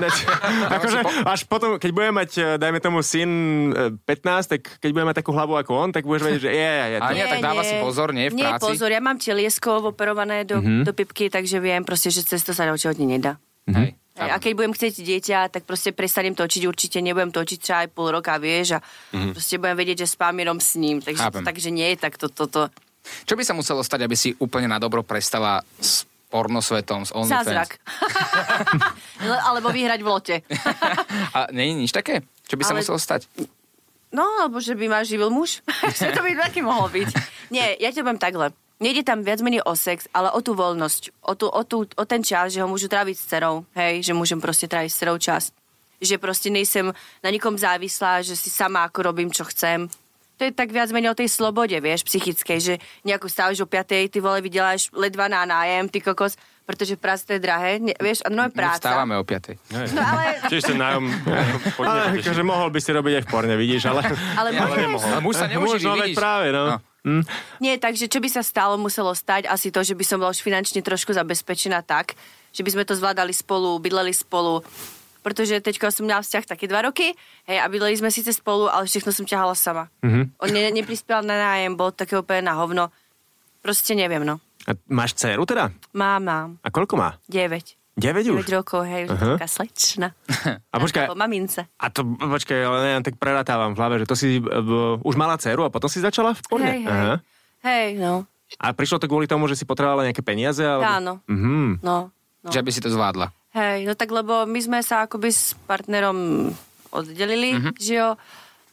akože, až potom, keď budeme mať, eh, dajme tomu, syn eh, 15, tak keď budeme mať takú hlavu ako on, tak budeš vedieť, že je, je, je A to. nie, tak dáva si pozor, nie, v nie, práci? pozor, ja mám teliesko operované do, mm-hmm. do pipky, takže viem proste, že cez to sa očihodne nedá. Hej. Hej, a keď budem chcieť dieťa, tak proste prestanem točiť, určite nebudem točiť třeba aj pol roka, vieš, a mm-hmm. proste budem vedieť, že spám jenom s ním, takže, Chápem. takže nie je tak toto. To, to. Čo by sa muselo stať, aby si úplne na dobro prestala s pornosvetom, s OnlyFans? Zázrak. Le- Alebo vyhrať v lote. A nie je nič také? Čo by sa Ale- muselo stať? No, alebo že by ma živil muž. že to by taký mohol byť. Nie, ja ti poviem takhle. Nejde tam viac menej o sex, ale o tú voľnosť, o, tú, o, tú, o ten čas, že ho môžu tráviť s cerou, hej, že môžem proste tráviť s cerou čas. Že proste nejsem na nikom závislá, že si sama ako robím, čo chcem. To je tak viac menej o tej slobode, vieš, psychickej, že nejakú stávaš o 5, ty vole, vydeláš ledva na nájem, ty kokos, pretože práca to je drahé, ne, vieš, a no je práca. vstávame o 5. No ale, Čiže ten nájom... Ale akože mohol by si robiť aj v porne, vidíš, ale... ale, Ale môžeš. nemohol. Ale muž sa neuživí, Možno, veď vidíš? práve, no. No. Hm. Nie, takže čo by sa stalo, muselo stať asi to, že by som bola už finančne trošku zabezpečená tak, že by sme to zvládali spolu, bydleli spolu. Pretože teďko som mala vzťah také dva roky, hej, a bydleli sme síce spolu, ale všechno som ťahala sama. Mm-hmm. On ne, neprispiel na nájem, bol také úplne na hovno. Proste neviem, no. A máš dceru teda? Mám, mám. A koľko má? 9. 9 už? 9 rokov, hej, už Aha. taká slečna. A počkaj, Po mamince. a to, počkaj, ale ja tak prerátávam v hlave, že to si uh, už mala dceru a potom si začala v porne? Hej, hej. Hej, no. A prišlo to kvôli tomu, že si potrebovala nejaké peniaze? Alebo... Áno. Mhm. No, no. Že by si to zvládla. Hej, no tak lebo my sme sa akoby s partnerom oddelili, mm-hmm. že jo.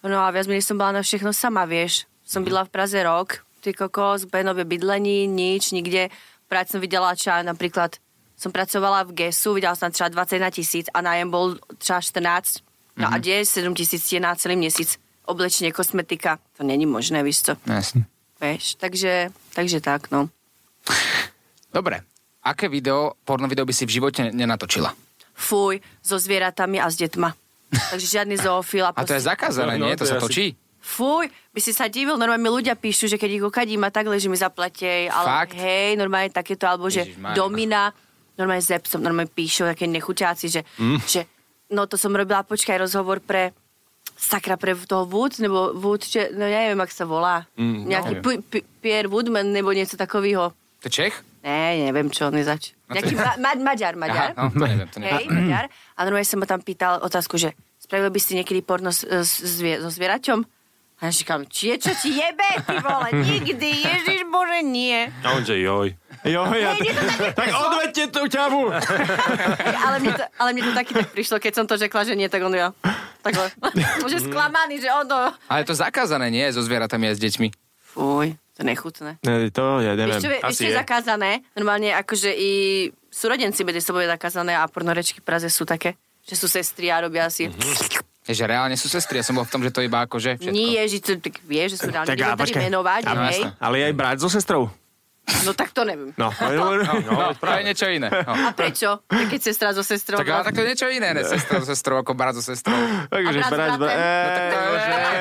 No a viac menej som bola na všechno sama, vieš. Som bydla v Praze rok, ty kokos, benové bydlení, nič, nikde. Práť som videla ča, napríklad som pracovala v GESu, videla som třeba 21 tisíc a nájem bol třeba 14. No mm-hmm. a kde 7 tisíc je na celý měsíc. Oblečenie, kosmetika, to není možné, víš co. Jasne. Vieš, takže, takže tak, no. Dobre. Aké video, porno video by si v živote nenatočila? Fuj, so zvieratami a s deťma. Takže žiadny zoofil. A to je zakázané, No, no, nie? To to sa točí? Fuj, by si sa divil, normálne mi ľudia píšu, že keď ich okadím a takhle, že mi zaplatie, ale Fakt? hej, normálne takéto, alebo že Ježišmarja. domina, normálne s Epsom, normálne píšu, také nechuťáci, že, mm. že, no to som robila, počkaj, rozhovor pre, sakra, pre toho Wood, nebo Wood, že, no neviem, ak sa volá, Mm, nejaký neviem. P- P- Pierre Woodman, nebo niečo takového. To Čech? Ne, neviem, čo on je zač. No Nejaký ma- ma- Maďar, Maďar. Aha, no, to neviem, to neviem. Hej, Maďar. A normálne som ma tam pýtal otázku, že spravil by si niekedy porno s, s, zvie, so zvieraťom? A ja říkám, či je čo ti jebe, ty vole, nikdy, ježiš Bože, nie. A on že joj. Jo, ja, Hej, mne to také tak odvedte tú ťavu. ale, mne to, ale mne to taky tak prišlo, keď som to řekla, že nie, tak on ja. Takhle. Už je sklamaný, že on to... Ale je to zakázané, nie? So zvieratami a s deťmi. Fuj, to je nechutné. Ne, to ja neviem. Vie- vieš, asi čo je zakázané? Normálne akože i súrodenci medzi sebou je zakázané a pornorečky v Praze sú také, že sú sestry a robia si... Je, že reálne sú sestry, ja som bol v tom, že to iba akože všetko. Nie, že to, tak vieš, že sú reálne, Tak a počkaj. menovať, hej. jasné. Ale aj brať so sestrou? No tak to neviem. No, No, to je niečo iné. No. A prečo? Tak keď sestra so sestrou... Tak, ale tak to je niečo iné, ne? Sestra so sestrou, ako brat so sestrou. Takže A brat bratom? brať, No tak to je-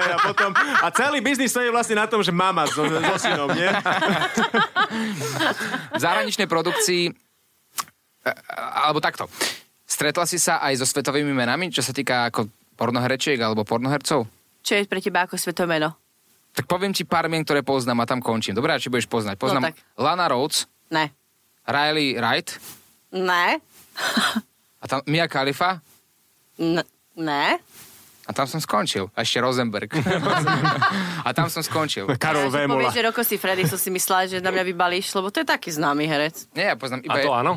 a potom, a celý biznis stojí vlastne na tom, že mama so, so synom, nie? V zahraničnej produkcii, e, alebo takto, stretla si sa aj so svetovými menami, čo sa týka ako pornoherečiek alebo pornohercov? Čo je pre teba ako svetomeno? Tak poviem ti pár mien, ktoré poznám a tam končím. Dobrá, či budeš poznať. Poznám No tak. Lana Rhodes, Ne. Riley Wright Ne. a tam Mia Khalifa N- ne. a tam som skončil. A ešte Rosenberg. a tam som skončil. Karol Ja, Vémola. povieš, že Roko si Freddy, som si myslela, že na mňa vybalíš, lebo to je taký známy herec. Nie, ja poznám iba... A to áno?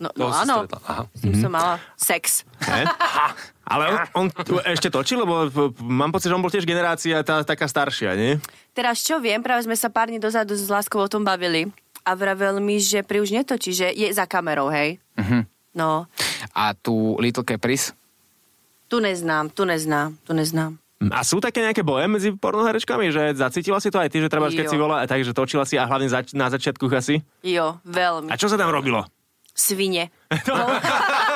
No, no áno, s tým som mala sex. Ale on, on tu ešte točil, lebo mám pocit, že on bol tiež generácia tá, taká staršia, nie? Teraz čo viem, práve sme sa pár dní dozadu s Láskou o tom bavili a vravel mi, že pri už netočí, že je za kamerou, hej. Mhm. No, A tu Little Caprice. tu neznám, tu neznám, tu neznám. A sú také nejaké boje medzi pornoherečkami, že zacítila si to aj ty, že treba, keď si bola, takže točila si a hlavne zač- na začiatku asi? Jo, veľmi. A čo sa tam robilo? Svine.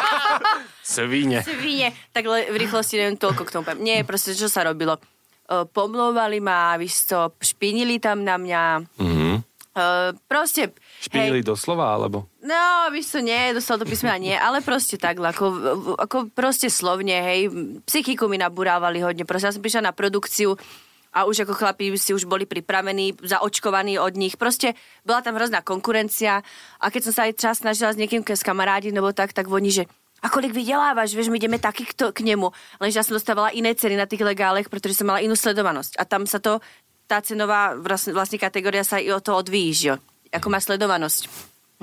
Svíne. Svine. Tak le, v rýchlosti neviem toľko k tomu. Nie, proste, čo sa robilo? Uh, pomlouvali ma, víš to, špinili tam na mňa. Mhm. Uh, proste, Špinili doslova, alebo? No, víš to, nie, dostal to písmena, nie, ale proste tak, ako, ako proste slovne, hej, psychiku mi nabúrávali hodne, proste ja som prišla na produkciu a už ako chlapí si už boli pripravení, zaočkovaní od nich, proste bola tam hrozná konkurencia a keď som sa aj čas snažila s niekým s kamarádi, nebo tak, tak oni, že a kolik vydelávaš, vieš, my ideme taký k, to, k nemu. Lenže ja som dostávala iné ceny na tých legálech, pretože som mala inú sledovanosť. A tam sa to, tá cenová vlastne, vlastne kategória sa i o to odvíjí, že. Ako má sledovanosť.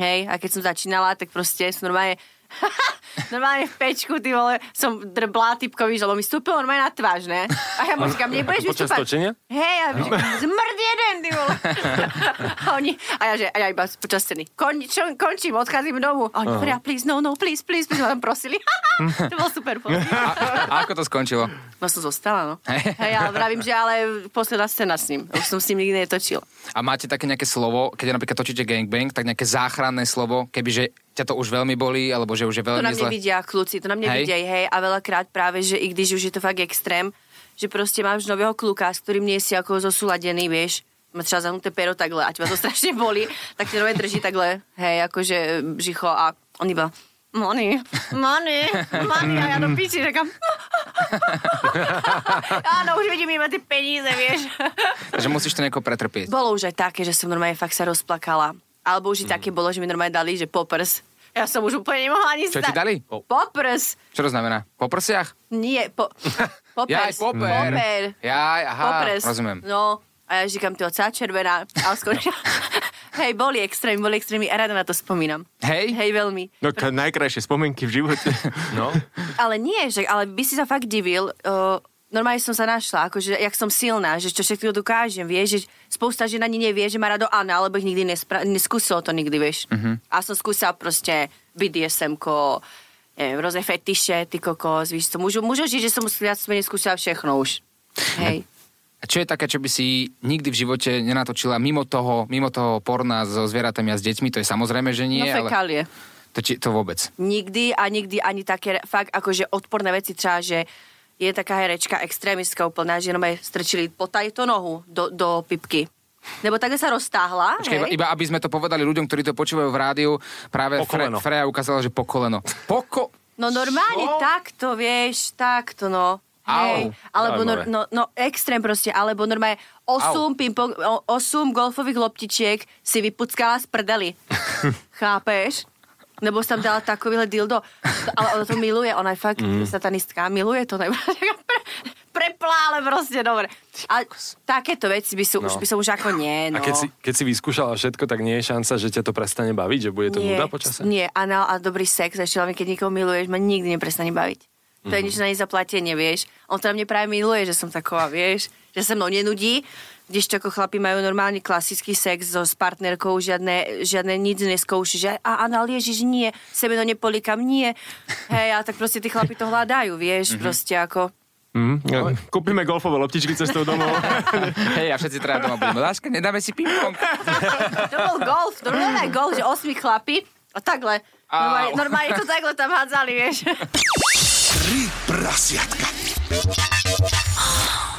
Hej, a keď som začínala, tak proste som normálne normálne v pečku, ty vole, som drblá typkovi, lebo mi vstúpil normálne na tvář, ne? A ja mu říkám, nebudeš Počas vystúpať. točenia? Hej, a no. zmrd jeden, ty vole. a, oni, a ja, že, a ja iba počas scény, kon, čo, končím, odcházím domov. A oni, uh please, no, no, please, please, please, ma tam prosili. to bol super. A, a ako to skončilo? No som zostala, no. Hej, ale vravím, že ale posledná scéna s ním. Už som s ním nikdy netočil. A máte také nejaké slovo, keď napríklad točíte gangbang, tak nejaké záchranné slovo, kebyže ťa to už veľmi bolí, alebo že už je To veľmi na mne zle. vidia kľúci, to na mne Hej. vidia, hej, a veľakrát práve, že i když už je to fakt extrém, že proste máš nového kluka, s ktorým nie si ako zosúladený, vieš, má třeba zahnuté pero takhle, ať ma to strašne boli, tak ti nové drží takhle, hej, akože břicho a on iba, money, money, money, a ja do piči řekám, áno, už vidím iba tie peníze, vieš. Takže musíš to nejako pretrpieť. Bolo už aj také, že som normálne fakt sa rozplakala. Alebo už i také bolo, že mi normálne dali, že poprs. Ja som už úplne nemohla ani Čo ti dali? Poprs. Čo to znamená? Po prsiach? Nie, po, popers. Jaj, poper. Poper. Jaj, aha, Popres. rozumiem. No, a ja říkam, ty celá červená. A on skončil. Hej, boli extrémy, boli extrémy a rada na to spomínam. Hej? Hej, veľmi. No, k- najkrajšie spomienky v živote. No. Ale nie, že, ale by si sa fakt divil, uh, normálne som sa našla, akože, jak som silná, že čo všetko dokážem, vieš, že spousta žena ani nevie, že má rado Anna, alebo ich nikdy nespra- neskúsilo to nikdy, vieš. Uh-huh. A som skúsila proste BDSM-ko, neviem, rôzne fetiše, ty kokos, víš, to môžu, môžu žiť, že som viac menej skúsila všechno už. Hej. A čo je také, čo by si nikdy v živote nenatočila mimo toho, mimo toho porna so zvieratami a s deťmi? To je samozrejme, že nie, no ale fekálie. to, či, to vôbec. Nikdy a nikdy ani také fakt akože odporné veci třeba, že je taká herečka extrémistka úplná, že jenom strčili po tajto nohu do, do pipky. Nebo takhle sa roztáhla, Počkej, iba, hej? iba aby sme to povedali ľuďom, ktorí to počúvajú v rádiu, práve Po Fre. Freja ukázala, že po koleno. Poko... No normálne Čo? takto, vieš, takto, no. Hej, alebo no, no, no, extrém proste, alebo normálne 8, ping-pong, o- 8 golfových loptičiek si vypuckala z prdeli. Chápeš? Nebo som dala takovýhle dildo. Ale ona to miluje, ona je fakt Mhm. mm. satanistka, miluje to. Nebo, pre, preplá, ale proste dobre. A takéto veci by, sú, no. už, by som už ako nie, no. A keď si, keď si vyskúšala všetko, tak nie je šanca, že ťa to prestane baviť, že bude to nie, nuda počase? Nie, anal a dobrý sex, ešte hlavne keď niekoho miluješ, ma nikdy neprestane baviť. To je nič na nezaplatenie, vieš. On to na mne práve miluje, že som taková, vieš, že sa mnou nenudí, kdežto ako chlapi majú normálny klasický sex so, s partnerkou, žiadne, žiadne nič neskouši, že a anal ježiš, nie, semeno nepolíkam, nie. Hej, a tak proste tí chlapi to hľadajú, vieš, proste ako... Mm, kúpime golfové loptičky cestou domov. Hej, a všetci teda doma budeme. Láska, nedáme si ping-pong. To bol golf, to bol golf, že osmi chlapi a takhle. Normálne, normálne to takhle tam hádzali, vieš. Tri prasiatka.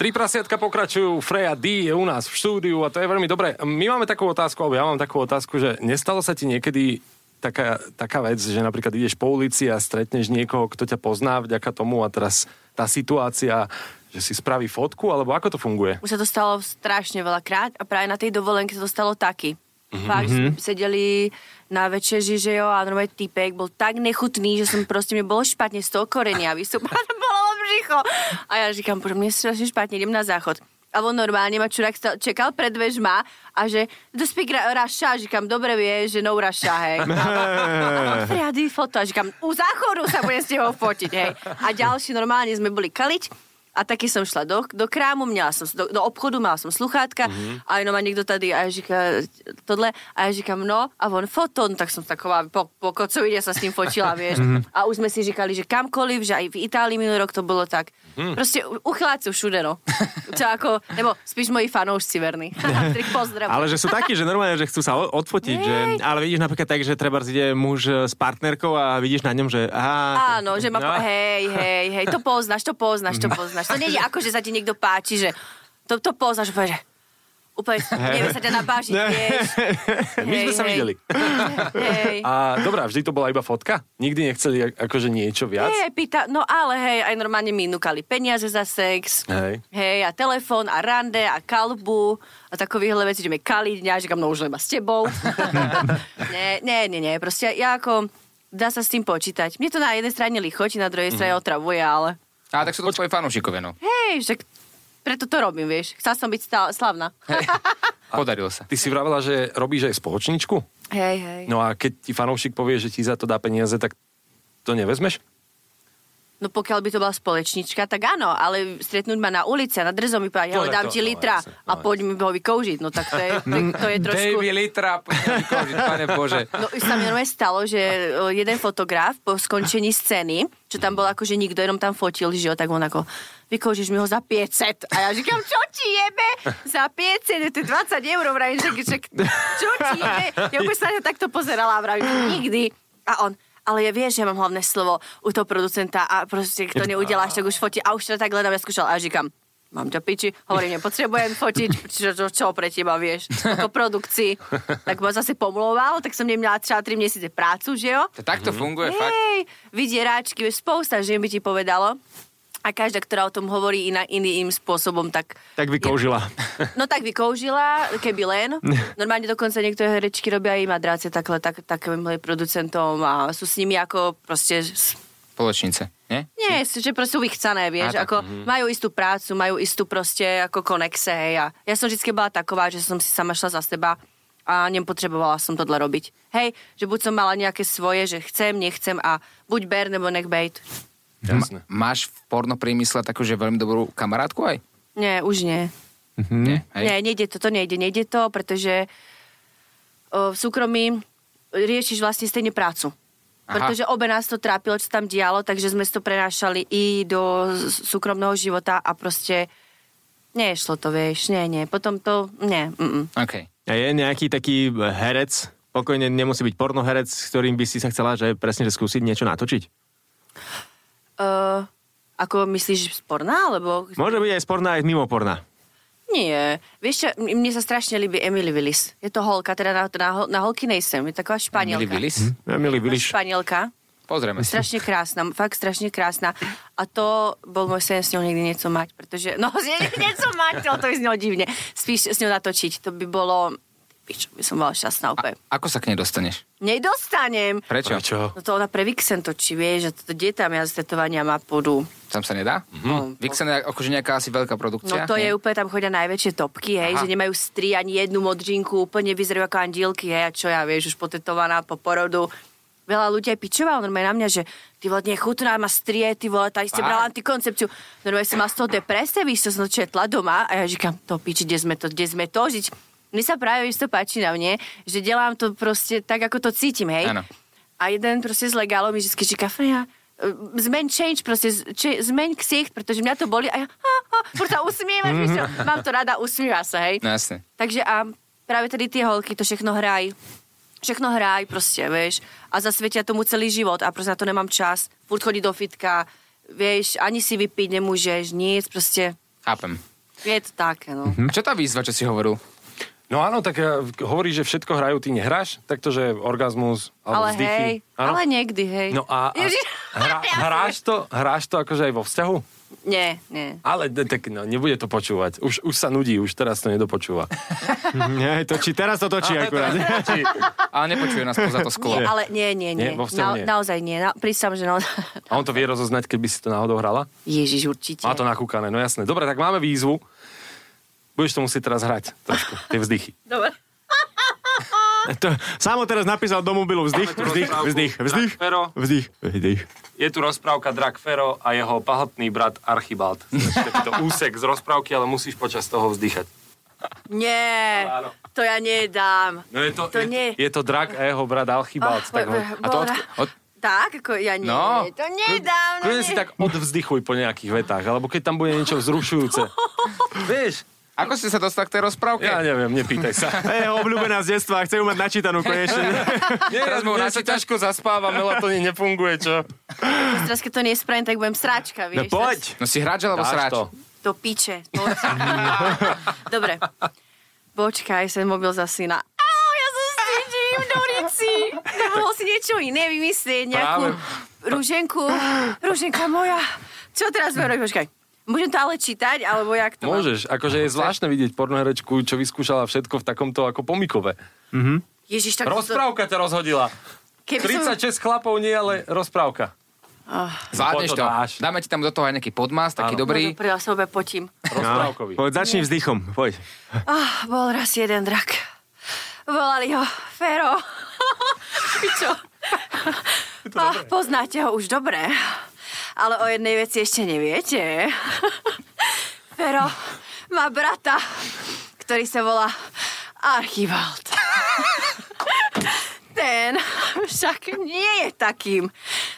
Tri prasiatka pokračujú, Freja D je u nás v štúdiu a to je veľmi dobré. My máme takú otázku, alebo ja mám takú otázku, že nestalo sa ti niekedy taká, taká vec, že napríklad ideš po ulici a stretneš niekoho, kto ťa pozná vďaka tomu a teraz tá situácia, že si spraví fotku, alebo ako to funguje? Už sa to stalo strašne veľakrát a práve na tej dovolenke sa to stalo taky. Fakt, sme sedeli na večeži, že jo, a normálne typek bol tak nechutný, že som proste, mne bolo špatne z toho korenia, vystúpala, to bolo břicho. A ja říkam, bože, mne je strašne špatne, idem na záchod. A on normálne ma čurák čekal pred dvežma a že do speak Russia, říkam, dobre vieš, že no Russia, hej. A Friady foto, a říkam, u záchodu sa budem s tebou fotiť, hej. A ďalší normálne sme boli kaliť a taky som šla do, do krámu, měla som, do, do obchodu, mala som sluchátka mm-hmm. a jenom má niekto tady a ja říká, tohle, a ja říkám, no, a on foto, no, tak som taková po, po kocovine sa s ním fotila, vieš. Mm-hmm. A už sme si říkali, že kamkoliv, že aj v Itálii minulý rok to bolo tak. Mm. Proste u- uchyláci všude, no. Čo ako, nebo spíš moji fanoušci verní. Ale že sú takí, že normálne, že chcú sa odfotiť. Že, ale vidíš napríklad tak, že treba ide muž s partnerkou a vidíš na ňom, že aha, Áno, že ma... No. No. Hej, hej, hej, to poznáš, to poznáš, to poznáš. To nie je ako, že sa ti niekto páči, že to, to poznáš, úplne, že úplne nevie sa ťa napážiť, vieš. My sme sa videli. Hej. A dobrá, vždy to bola iba fotka? Nikdy nechceli akože niečo viac? Hej, pýta, no ale hej, aj normálne mi núkali peniaze za sex. Hej. Hej, a telefón, a rande, a kalbu, a takovéhle veci, že mi kaliť, ja říkam, no už iba s tebou. nie, nie, nie, nie, proste ja ako, dá sa s tým počítať. Mne to na jednej strane lichotí, na druhej strane otravuje, ale A tak sú to tvoji fanúšikovia, no. hej, však preto to robím, vieš. Chcela som byť stá- slavná. Podarilo sa. Ty si vravela, že robíš aj spoločničku? hej, hej. No a keď ti fanoušik povie, že ti za to dá peniaze, tak to nevezmeš? No pokiaľ by to bola společnička, tak áno, ale stretnúť ma na ulici a na drzo mi povedať, ale dám to, ti no, litra jasne, a no, poď mi ho vykoužiť. No tak to je, to, to je trošku... Baby litra, poďme vykoužiť, pane Bože. No sa mi normálne stalo, že jeden fotograf po skončení scény, čo tam bol akože nikto, jenom tam fotil, že jo, tak on ako, vykoužiš mi ho za 500. A ja říkam, čo ti jebe? Za 500, to je 20 eur, vravím, že, čo ti jebe? Ja už sa takto pozerala vravím, nikdy. A on, ale ja vieš, že ja mám hlavné slovo u toho producenta a proste, kto neudeláš, tak už fotí. A už to tak hľadám, ja skúšal a říkam, mám ťa piči, hovorím, nepotrebujem fotiť, čo, čo, čo pre teba, vieš, ako produkcii. Tak ma zase pomlouval, tak som nemala třeba 3 mesiace prácu, že jo? To takto funguje, fakt. Hej, vydieráčky, vieš, spousta žien by ti povedalo. A každá, ktorá o tom hovorí iná, iným spôsobom, tak... tak vykoužila. No tak vykoužila, keby len. Normálne dokonca niektoré herečky robia aj madráce takhle, tak, takým producentom a sú s nimi ako proste... Spoločnice, nie? Nie, sú, že proste sú vychcané, vieš, A ako majú istú prácu, majú istú proste ako konexe, hej, a ja som vždy bola taková, že som si sama šla za seba a nepotrebovala som tohle robiť. Hej, že buď som mala nejaké svoje, že chcem, nechcem a buď ber, nebo nech bejt. Jasné. Máš v porno priemysle takože veľmi dobrú kamarátku aj? Nie, už nie. Nie, hej? Nie, nejde to, to nejde, nejde to, pretože o, v súkromí riešiš vlastne stejne prácu. Aha. Pretože obe nás to trápilo, čo tam dialo, takže sme to prenášali i do súkromného života a proste nešlo to, vieš, nie, nie. Potom to, nie, mm, OK. A je nejaký taký herec, pokojne nemusí byť pornoherec, s ktorým by si sa chcela, že presne že skúsiť niečo natočiť? Uh, ako myslíš sporná, alebo... Môže byť aj sporná, aj mimo porna. Nie. Vieš čo, mne sa strašne ľúbi Emily Willis. Je to holka, teda na, na, na holky nejsem, je taková Emily španielka. Willis? Emily Willis. Španielka. Pozrieme si. Strašne krásna, fakt strašne krásna. A to bol môj sen s ňou niekdy niečo mať, pretože, no niečo mať, ale to je z ňou divne. Spíš s ňou natočiť, to by bolo, pičo, by som bola šťastná úplne. Ako sa k nej dostaneš? Nedostanem. Prečo? Prečo? No to ona pre Vixen točí, vieš, a to kde tam ja z tetovania má pôdu. Tam sa nedá? No, Vixen je akože nejaká asi veľká produkcia. No to nie? je úplne, tam chodia najväčšie topky, hej, Aha. že nemajú stri ani jednu modřinku, úplne vyzerajú ako andielky, hej, a čo ja, vieš, už potetovaná po porodu. Veľa ľudí aj pičovalo normálne na mňa, že ty vole, nechutná, má strie, ty vole, tady ste brala antikoncepciu. Normálne som mal z toho depresie, víš, to som četla doma a ja říkam, to piči, kde sme to, kde sme to žiť. Mne sa práve isto páči na mne, že delám to proste tak, ako to cítim, hej. Áno. A jeden proste z legálov mi vždy říká, Freja, e, zmeň change, proste či, zmeň ksicht, pretože mňa to boli a ja, ha, ha, furt sa? Mám to rada, usmieva sa, hej. No jasne. Takže a práve tedy tie holky to všechno hrajú. Všechno hraj proste, vieš. A zasvetia tomu celý život a proste na to nemám čas. Furt chodí do fitka, vieš, ani si vypiť nemôžeš, nic, proste Chápem. je to také, no. A čo tá výzva, čo si hovoril? No áno, tak eh, hovorí, že všetko hrajú, ty nehráš? Tak to, že orgazmus, alebo Ale vzdychy. hej, Áno? ale niekdy, hej. No a, a hra, hráš, to, hráš to akože aj vo vzťahu? Nie, nie. Ale tak no, nebude to počúvať. Už, už sa nudí, už teraz to nedopočúva. Nie, točí, teraz to točí akurát. Ale nepočuje nás poza to sklo. Nie, ale nie, nie, nie. Nie, vo vzťahu nie. naozaj nie. Na, prísam, že naozaj... A on to vie rozoznať, keby si to náhodou hrala? Ježiš, určite. Má to nakúkané, no jasné. Dobre, tak máme výzvu. Budeš to musieť teraz hrať trošku, tie vzdychy. Dobre. To, Samo teraz napísal do mobilu vzdych, vzdych, vzdych, vzdych, Fero. vzdych, vzdych. Je tu rozprávka Drak Fero a jeho pahotný brat Archibald. Takýto úsek z rozprávky, ale musíš počas toho vzdychať. Nie, to ja nedám. No je to, To je, nie. je to Drak a jeho brat Archibald. Oh, tak ho, A to od, od, Tak, ako ja nie, No. to nedám. No, Kľudne si nie. tak odvzdychuj po nejakých vetách, alebo keď tam bude niečo vzrušujúce. Vieš, ako ste sa dostali k tej rozprávke? ja neviem, nepýtaj sa. To je obľúbená z detstva, chcem ju mať načítanú konečne. Nie, Teraz mu mne sa načítaš? ťažko zaspáva, melatonín nefunguje, čo? Teraz, keď to nespravím, tak budem sráčka, No vieš. poď. No si hráč alebo Dáš sráč? to. Do piče. Poď. Dobre. Počkaj, sem mobil za syna. Au, ja sa stýčim do ulici. Nemohol si niečo iné vymyslieť, nejakú Práve. rúženku. Rúženka moja. Čo teraz budem robiť? Počkaj. Môžem to ale čítať, alebo jak to mám? Môžeš, akože je zvláštne vidieť pornoherečku, čo vyskúšala všetko v takomto ako pomikove. Ježiš, tak to... Rozprávka ťa rozhodila. Keby som... 36 chlapov nie, ale rozprávka. Zvládneš Poď to to. dáš. Dáme ti tam do toho aj nejaký podmas, taký Áno. dobrý. No, dobre, ja sa obe potím. Rozprávkový. Poď, začni vzdychom, poď. Ah, bol raz jeden drak. Volali ho Fero. Čo? Ah, poznáte ho už dobre. Ale o jednej veci ešte neviete. Fero má brata, ktorý sa volá Archibald. Ten však nie je takým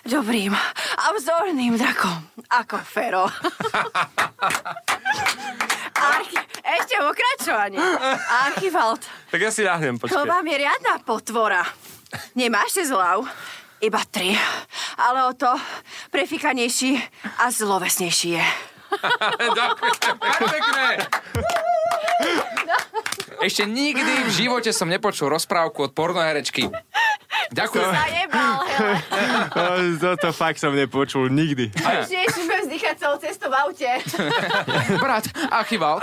dobrým a vzorným drakom ako Fero. Archi- ešte pokračovanie. Archibald, Tak ja si ľahnem, počkej. vám je riadna potvora. Nemáš si zlav, iba tri. Ale o to prefikanejší a zlovesnejší je. Ďakujem. Pekné. Ešte nikdy v živote som nepočul rozprávku od pornoherečky. Ďakujem. Zajebal, hele. To- Toto fakt som nepočul nikdy. Tiež budem vzdychať celou cestu v aute. Brat, Archibald.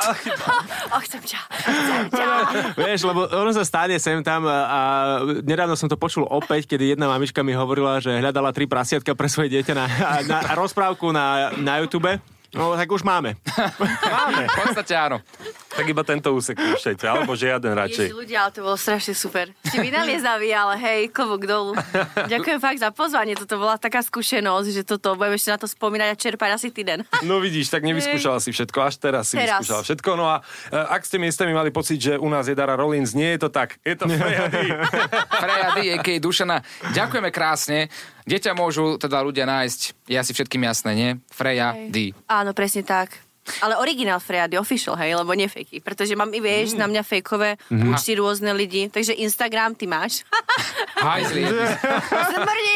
Och, chcem ťa. Chcem ťa. Vieš, lebo ono sa stane sem tam a, a nedávno som to počul opäť, kedy jedna mamička mi hovorila, že hľadala tri prasiatka pre svoje dieťa na, na, na rozprávku na, na YouTube. No, tak už máme. Máme. V podstate áno. Tak iba tento úsek púšťajte, alebo žiaden radšej. Ježiš, ľudia, ale to bolo strašne super. Ste vynaliezaví, ale hej, klobúk dolu. Ďakujem fakt za pozvanie, toto bola taká skúsenosť, že toto budem ešte na to spomínať a čerpať asi týden. No vidíš, tak nevyskúšala si všetko, až teraz si Teraz. vyskúšala všetko. No a e, ak ste miestami mali pocit, že u nás je Dara Rollins, nie je to tak. Je to Freja D. Freja D, a.k.a. Dušana. Ďakujeme krásne. Deťa môžu teda ľudia nájsť, je asi všetkým jasné, nie? Freja D. Áno, presne tak. Ale originál Fready official, hej, lebo nie fejky. Pretože mám i vieš, na mňa fejkové Mhm. účty rôzne lidi. Takže Instagram ty máš. Hajzli. Zmrdí.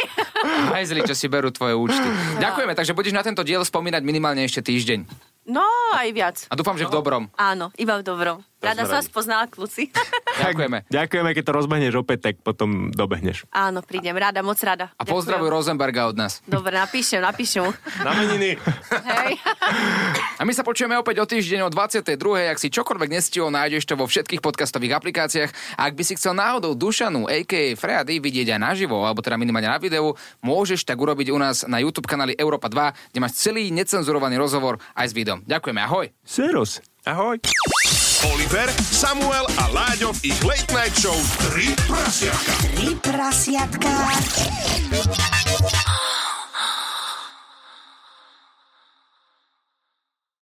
Hajzli, čo si berú tvoje účty. Ďakujeme, takže budeš na tento diel spomínať minimálne ešte týždeň. No, aj viac. A dúfam, že v dobrom. Áno, iba v dobrom. Rada som vás poznala, kluci. Ďakujeme. Ďakujeme, keď to rozbehneš opäť, tak potom dobehneš. Áno, prídem, rada, moc rada. A pozdravuj Rosenberga od nás. Dobre, napíšem, napíšem. Na meniny. Hej. A my sa počujeme opäť o týždeň o 22. Ak si čokoľvek nestihol, nájdeš to vo všetkých podcastových aplikáciách. A ak by si chcel náhodou Dušanu, a.k.a. Freja D, vidieť aj naživo, alebo teda minimálne na videu, môžeš tak urobiť u nás na YouTube kanáli Európa 2, kde máš celý necenzurovaný rozhovor aj s videom. Ďakujeme, ahoj. Serus. Ahoj. Oliver, Samuel a Láďo v ich Late Night Show 3 prasiatka. Tri prasiatka.